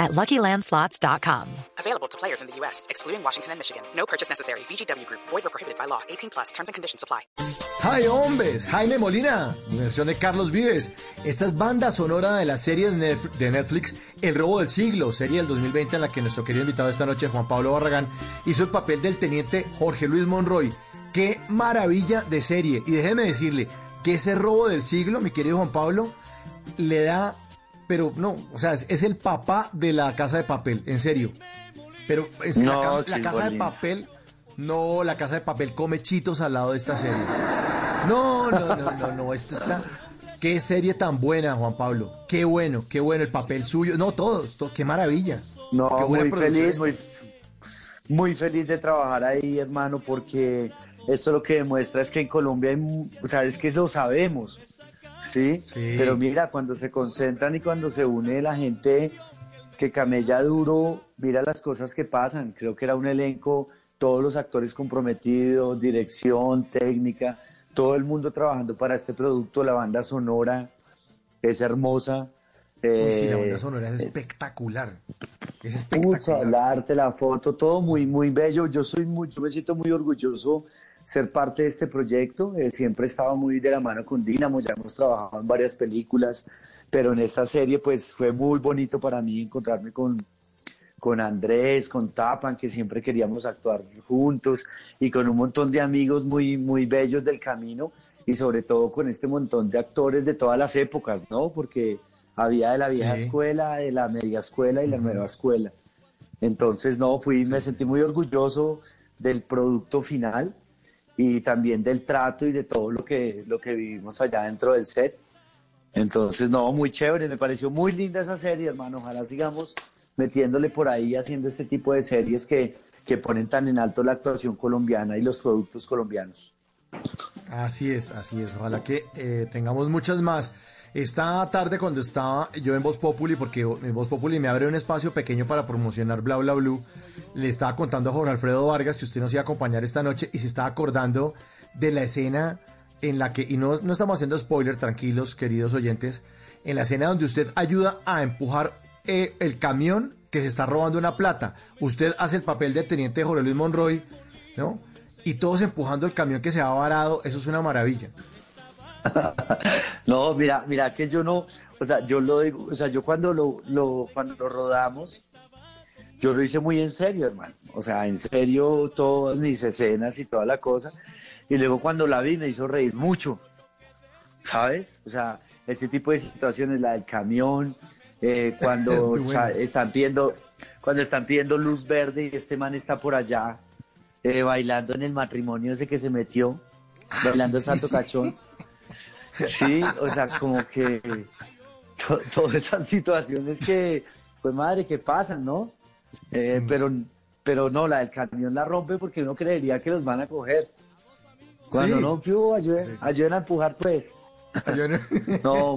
at LuckyLandSlots.com. Available to players in the U.S., excluding Washington and Michigan. No purchase necessary. VGW Group. Void or prohibited by law. 18 plus. Terms and conditions apply. ¡Hi, hombres! Jaime Molina, versión de Carlos Vives. Esta es banda sonora de la serie de Netf- de Netflix El Robo del Siglo, serie del 2020 en la que nuestro querido invitado esta noche, Juan Pablo Barragán, hizo el papel del teniente Jorge Luis Monroy. ¡Qué maravilla de serie! Y déjeme decirle que ese Robo del Siglo, mi querido Juan Pablo, le da... Pero no, o sea, es, es el papá de la casa de papel, en serio. Pero es No, la, casa de papel, no, la casa de papel come chitos al lado de esta serie. No, no, no, no, no, esto está... Qué serie tan buena, Juan Pablo. Qué bueno, qué bueno el papel suyo. No, todos, to- qué maravilla. No, qué muy feliz, muy, muy feliz de trabajar ahí, hermano, porque esto lo que demuestra es que en Colombia hay, o sea, es que lo sabemos, ¿sí? Sí. Pero mira, cuando se concentran y cuando se une la gente que camella duro, mira las cosas que pasan. Creo que era un elenco, todos los actores comprometidos, dirección, técnica, todo el mundo trabajando para este producto, la banda sonora es hermosa. Uy, sí, la Eh, banda sonora es espectacular. Es espectacular. el arte, la foto, todo muy, muy bello. Yo soy muy, yo me siento muy orgulloso ser parte de este proyecto. Eh, siempre he estado muy de la mano con Dinamo, ya hemos trabajado en varias películas, pero en esta serie pues fue muy bonito para mí encontrarme con, con Andrés, con Tapan, que siempre queríamos actuar juntos, y con un montón de amigos muy, muy bellos del camino, y sobre todo con este montón de actores de todas las épocas, ¿no? Porque había de la vieja Sí. escuela, de la media escuela y la nueva escuela. Entonces, no, fui, me sentí muy orgulloso del producto final y también del trato y de todo lo que, lo que vivimos allá dentro del set. Entonces, no, muy chévere, me pareció muy linda esa serie, hermano. Ojalá sigamos metiéndole por ahí, haciendo este tipo de series que, que ponen tan en alto la actuación colombiana y los productos colombianos. Así es, así es. Ojalá que eh, tengamos muchas más. Esta tarde cuando estaba yo en Voz Populi, porque en Voz Populi me abre un espacio pequeño para promocionar Bla Bla Blue, le estaba contando a Jorge Alfredo Vargas que usted nos iba a acompañar esta noche y se estaba acordando de la escena en la que, y no, no estamos haciendo spoiler, tranquilos, queridos oyentes, en la escena donde usted ayuda a empujar eh, el camión que se está robando una plata. Usted hace el papel del teniente Jorge Luis Monroy, ¿no? Y todos empujando el camión que se ha varado, eso es una maravilla. No, mira, mira que yo no, o sea, yo lo digo, o sea, yo cuando lo, lo, cuando lo rodamos, yo lo hice muy en serio, hermano. O sea, en serio todas mis escenas y toda la cosa. Y luego cuando la vi me hizo reír mucho, ¿sabes? O sea, este tipo de situaciones, la del camión, eh, cuando están pidiendo, cuando están pidiendo luz verde y este man está por allá eh, bailando en el matrimonio ese que se metió, bailando sí, el santo sí. cachón. Sí, o sea, como que to- todas esas situaciones que, pues madre, que pasan, ¿no? Eh, pero, pero no, la del camión la rompe porque uno creería que los van a coger. Cuando Sí. no, ¿qué hubo? ayuden, Sí. ayuden a empujar, pues. No- No,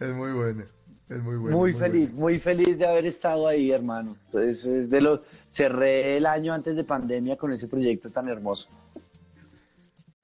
es muy bueno. Es muy bueno. muy feliz, bueno. muy feliz de haber estado ahí, hermanos. Es, es de lo, cerré el año antes de pandemia con ese proyecto tan hermoso.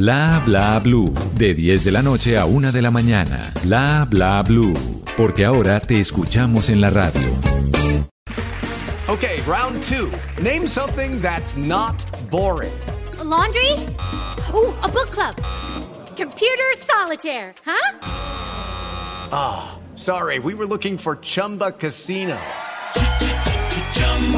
Bla bla blue. De 10 de la noche a 1 de la mañana. Bla bla blue. Porque ahora te escuchamos en la radio. Okay, round two. Name something that's not boring. A laundry? Ooh, a book club. Computer solitaire, huh? Ah, sorry, we were looking for Chumba Casino.